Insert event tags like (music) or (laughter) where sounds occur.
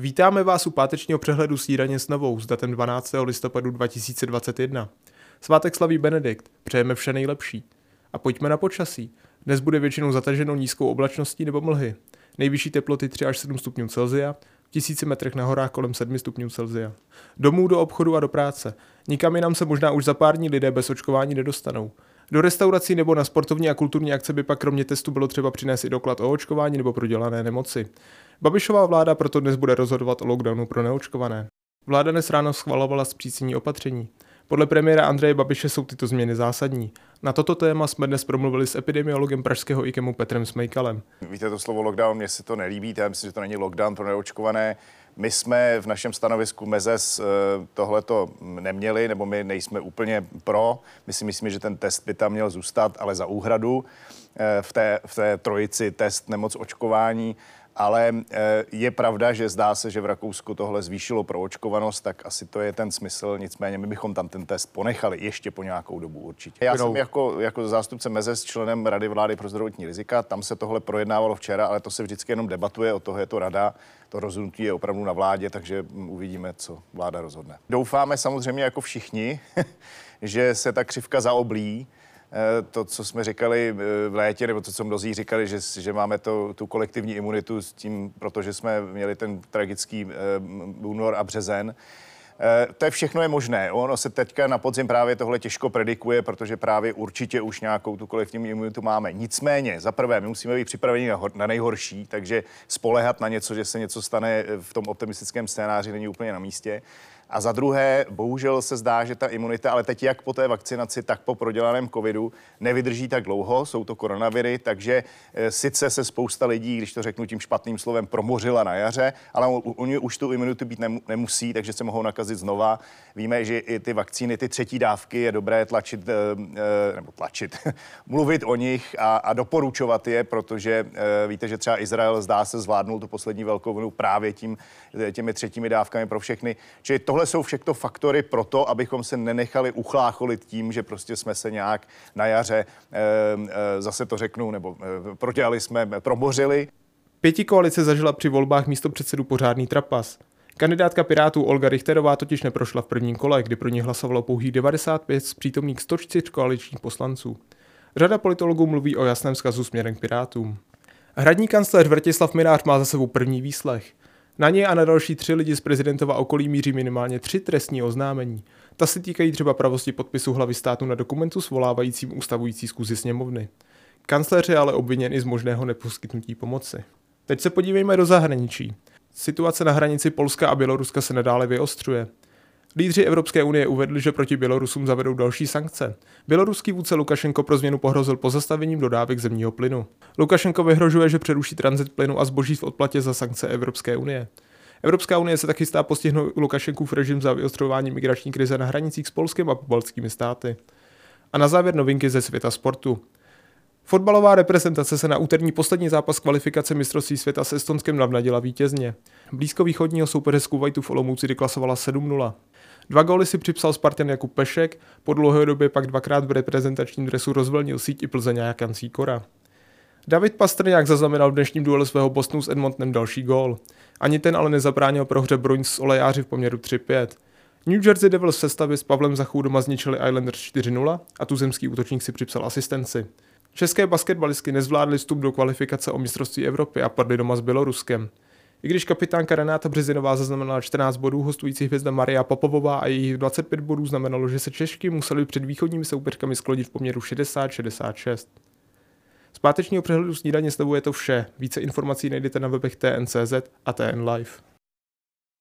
Vítáme vás u pátečního přehledu snídaně s novou s datem 12. listopadu 2021. Svátek slaví Benedikt, přejeme vše nejlepší. A pojďme na počasí. Dnes bude většinou zataženo nízkou oblačností nebo mlhy. Nejvyšší teploty 3 až 7 stupňů Celzia, v tisíci metrech na horách kolem 7 stupňů Celzia. Domů do obchodu a do práce. Nikam jinam se možná už za pár dní lidé bez očkování nedostanou. Do restaurací nebo na sportovní a kulturní akce by pak kromě testu bylo třeba přinést i doklad o očkování nebo prodělané nemoci. Babišová vláda proto dnes bude rozhodovat o lockdownu pro neočkované. Vláda dnes ráno schvalovala zpřísnění opatření. Podle premiéra Andreje Babiše jsou tyto změny zásadní. Na toto téma jsme dnes promluvili s epidemiologem pražského IKEMu Petrem Smejkalem. Víte, to slovo lockdown, mně se to nelíbí, já myslím, že to není lockdown pro neočkované. My jsme v našem stanovisku Mezes eh, tohleto neměli, nebo my nejsme úplně pro. My si myslíme, že ten test by tam měl zůstat, ale za úhradu v té, v té trojici test, nemoc, očkování ale eh, je pravda, že zdá se, že v Rakousku tohle zvýšilo proočkovanost, tak asi to je ten smysl. Nicméně my bychom tam ten test ponechali ještě po nějakou dobu určitě. Já jsem jako, jako zástupce meze s členem Rady vlády pro zdravotní rizika. Tam se tohle projednávalo včera, ale to se vždycky jenom debatuje, o toho je to rada. To rozhodnutí je opravdu na vládě, takže uvidíme, co vláda rozhodne. Doufáme samozřejmě jako všichni, (laughs) že se ta křivka zaoblí, Eh, to, co jsme říkali eh, v létě, nebo to, co mnozí říkali, že, že máme to, tu kolektivní imunitu s tím, protože jsme měli ten tragický eh, únor a březen. To je všechno je možné. Ono se teďka na podzim právě tohle těžko predikuje, protože právě určitě už nějakou tu kolektivní imunitu máme. Nicméně, za prvé, my musíme být připraveni na, na nejhorší, takže spolehat na něco, že se něco stane v tom optimistickém scénáři, není úplně na místě. A za druhé, bohužel se zdá, že ta imunita, ale teď jak po té vakcinaci, tak po prodělaném covidu, nevydrží tak dlouho, jsou to koronaviry, takže e, sice se spousta lidí, když to řeknu tím špatným slovem, promořila na jaře, ale oni už tu imunitu být nemusí, takže se mohou nakazit znova. Víme, že i ty vakcíny, ty třetí dávky je dobré tlačit, e, e, nebo tlačit, (laughs) mluvit o nich a, a doporučovat je, protože víte, že třeba Izrael zdá se zvládnul tu poslední velkou vlnu právě tím, těmi třetími dávkami pro všechny. Čili tohle jsou všechno faktory pro to, abychom se nenechali uchlácholit tím, že prostě jsme se nějak na jaře, e, e, zase to řeknu, nebo e, prodělali jsme, probořili. Pěti koalice zažila při volbách místo předsedu pořádný trapas. Kandidátka Pirátů Olga Richterová totiž neprošla v prvním kole, kdy pro ní hlasovalo pouhých 95 z přítomných 104 koaličních poslanců. Řada politologů mluví o jasném zkazu směrem k Pirátům. Hradní kancléř Vrtislav Minář má za sebou první výslech. Na ně a na další tři lidi z prezidentova okolí míří minimálně tři trestní oznámení. Ta se týkají třeba pravosti podpisu hlavy státu na dokumentu svolávajícím ustavující zkuzi sněmovny. Kancléř je ale obviněn i z možného neposkytnutí pomoci. Teď se podívejme do zahraničí. Situace na hranici Polska a Běloruska se nadále vyostřuje. Lídři Evropské unie uvedli, že proti Bělorusům zavedou další sankce. Běloruský vůdce Lukašenko pro změnu pohrozil pozastavením dodávek zemního plynu. Lukašenko vyhrožuje, že přeruší tranzit plynu a zboží v odplatě za sankce Evropské unie. Evropská unie se taky stá postihnout Lukašenkův režim za vyostřování migrační krize na hranicích s Polskem a pobaltskými státy. A na závěr novinky ze světa sportu. Fotbalová reprezentace se na úterní poslední zápas kvalifikace mistrovství světa s Estonskem navnadila vítězně. Blízkovýchodního soupeře z Kuwaitu v Olomouci deklasovala 7-0. Dva góly si připsal Spartan Jakub Pešek, po dlouhé době pak dvakrát v reprezentačním dresu rozvlnil síť i Plzeň a Jan Sýkora. David Pastrňák zaznamenal v dnešním duelu svého Bostonu s Edmontonem další gól. Ani ten ale nezabránil prohře Bruins s Olejáři v poměru 3-5. New Jersey Devils v sestavě s Pavlem Zachou doma zničili Islanders 4-0 a tuzemský útočník si připsal asistenci. České basketbalistky nezvládly vstup do kvalifikace o mistrovství Evropy a padly doma s Běloruskem. I když kapitánka Renáta Březinová zaznamenala 14 bodů, hostující hvězda Maria Popovová a jejich 25 bodů znamenalo, že se Češky museli před východními soupeřkami sklonit v poměru 60-66. Z pátečního přehledu snídaně s je to vše. Více informací najdete na webech TNCZ a TN Live.